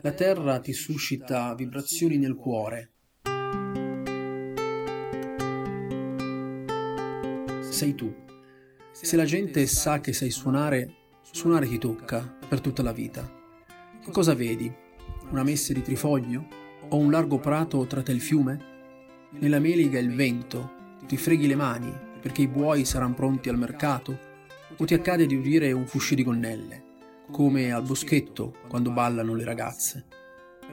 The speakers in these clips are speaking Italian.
La terra ti suscita vibrazioni nel cuore. Sei tu. Se la gente sa che sai suonare, suonare ti tocca per tutta la vita. Che cosa vedi? Una messe di trifoglio? O un largo prato tra te il fiume? Nella meliga il vento, ti freghi le mani perché i buoi saranno pronti al mercato? O ti accade di udire un fuscio di gonnelle? Come al boschetto quando ballano le ragazze.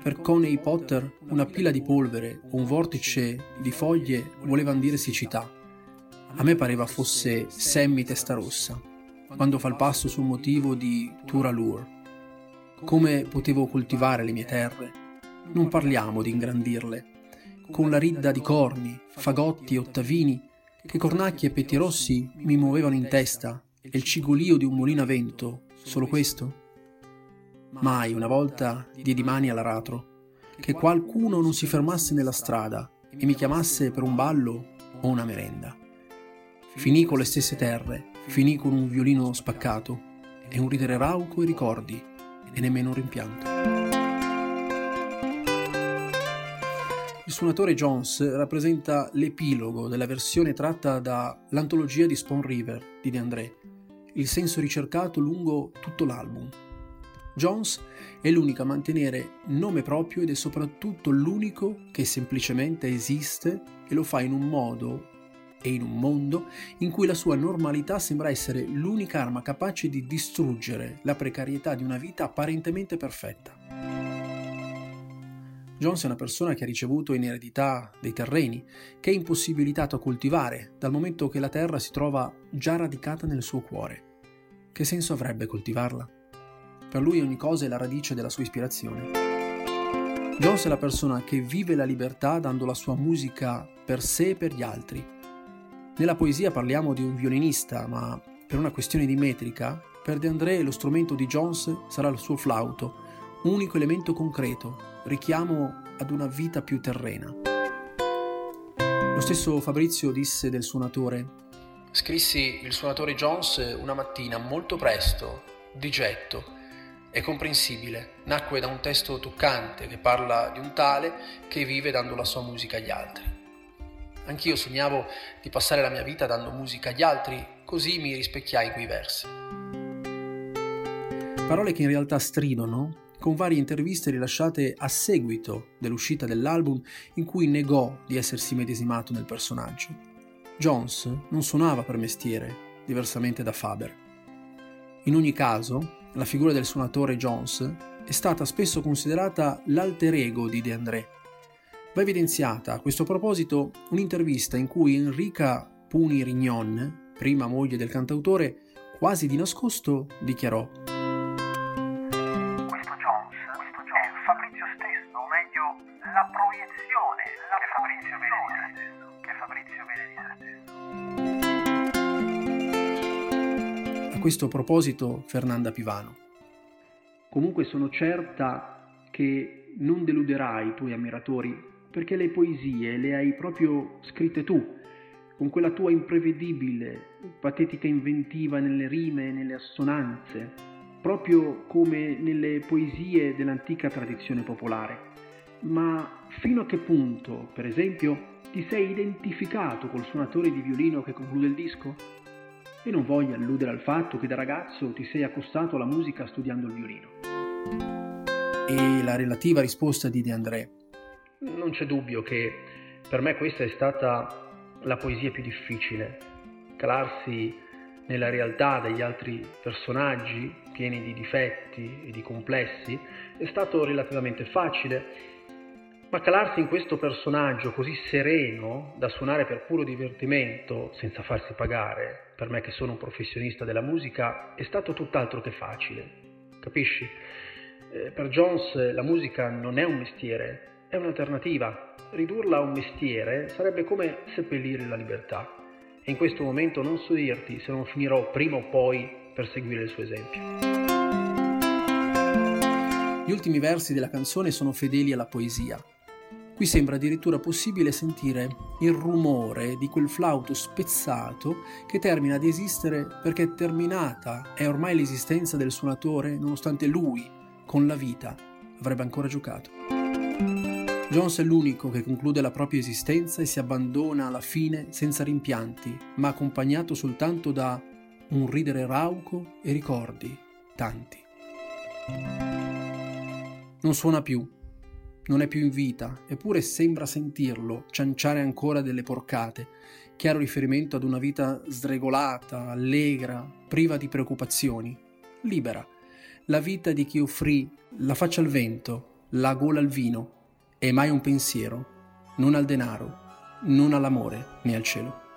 Per Coney Potter una pila di polvere o un vortice di foglie volevano dire siccità. A me pareva fosse Sammy Testarossa, quando fa il passo sul motivo di Turalur. Come potevo coltivare le mie terre? Non parliamo di ingrandirle. Con la ridda di corni, fagotti e ottavini, che cornacchi e pettirossi mi muovevano in testa, e il cigolio di un mulino a vento Solo questo? Mai una volta diedi mani all'aratro, che qualcuno non si fermasse nella strada e mi chiamasse per un ballo o una merenda. Finì con le stesse terre, finì con un violino spaccato e un ridere rauco e ricordi e nemmeno un rimpianto. Il suonatore Jones rappresenta l'epilogo della versione tratta dall'antologia di Spawn River di De André, il senso ricercato lungo tutto l'album. Jones è l'unico a mantenere nome proprio ed è soprattutto l'unico che semplicemente esiste e lo fa in un modo e in un mondo in cui la sua normalità sembra essere l'unica arma capace di distruggere la precarietà di una vita apparentemente perfetta. Jones è una persona che ha ricevuto in eredità dei terreni, che è impossibilitato a coltivare, dal momento che la terra si trova già radicata nel suo cuore. Che senso avrebbe coltivarla? Per lui ogni cosa è la radice della sua ispirazione. Jones è la persona che vive la libertà dando la sua musica per sé e per gli altri. Nella poesia parliamo di un violinista, ma per una questione di metrica, per De André lo strumento di Jones sarà il suo flauto, unico elemento concreto, richiamo ad una vita più terrena. Lo stesso Fabrizio disse del suonatore, Scrissi il suonatore Jones una mattina molto presto, di getto, è comprensibile, nacque da un testo toccante che parla di un tale che vive dando la sua musica agli altri. Anch'io sognavo di passare la mia vita dando musica agli altri, così mi rispecchiai in quei versi. Parole che in realtà stridono con varie interviste rilasciate a seguito dell'uscita dell'album in cui negò di essersi medesimato nel personaggio. Jones non suonava per mestiere, diversamente da Faber. In ogni caso, la figura del suonatore Jones è stata spesso considerata l'alter ego di De André. Va evidenziata a questo proposito un'intervista in cui Enrica Puni Rignon, prima moglie del cantautore, quasi di nascosto dichiarò la proiezione che Fabrizio vede di se stesso, che Fabrizio vede di se stesso. A questo proposito Fernanda Pivano. Comunque sono certa che non deluderai i tuoi ammiratori perché le poesie le hai proprio scritte tu, con quella tua imprevedibile, patetica inventiva nelle rime e nelle assonanze, proprio come nelle poesie dell'antica tradizione popolare ma fino a che punto, per esempio, ti sei identificato col suonatore di violino che conclude il disco? E non voglio alludere al fatto che da ragazzo ti sei accostato alla musica studiando il violino. E la relativa risposta di De André. Non c'è dubbio che per me questa è stata la poesia più difficile. Calarsi nella realtà degli altri personaggi, pieni di difetti e di complessi, è stato relativamente facile ma calarsi in questo personaggio così sereno da suonare per puro divertimento, senza farsi pagare, per me che sono un professionista della musica, è stato tutt'altro che facile. Capisci? Eh, per Jones la musica non è un mestiere, è un'alternativa. Ridurla a un mestiere sarebbe come seppellire la libertà. E in questo momento non so dirti se non finirò prima o poi per seguire il suo esempio. Gli ultimi versi della canzone sono fedeli alla poesia, Qui sembra addirittura possibile sentire il rumore di quel flauto spezzato che termina di esistere perché terminata è ormai l'esistenza del suonatore nonostante lui, con la vita, avrebbe ancora giocato. Jones è l'unico che conclude la propria esistenza e si abbandona alla fine senza rimpianti, ma accompagnato soltanto da un ridere rauco e ricordi, tanti. Non suona più, non è più in vita, eppure sembra sentirlo cianciare ancora delle porcate, chiaro riferimento ad una vita sregolata, allegra, priva di preoccupazioni, libera, la vita di chi offrì la faccia al vento, la gola al vino e mai un pensiero, non al denaro, non all'amore né al cielo.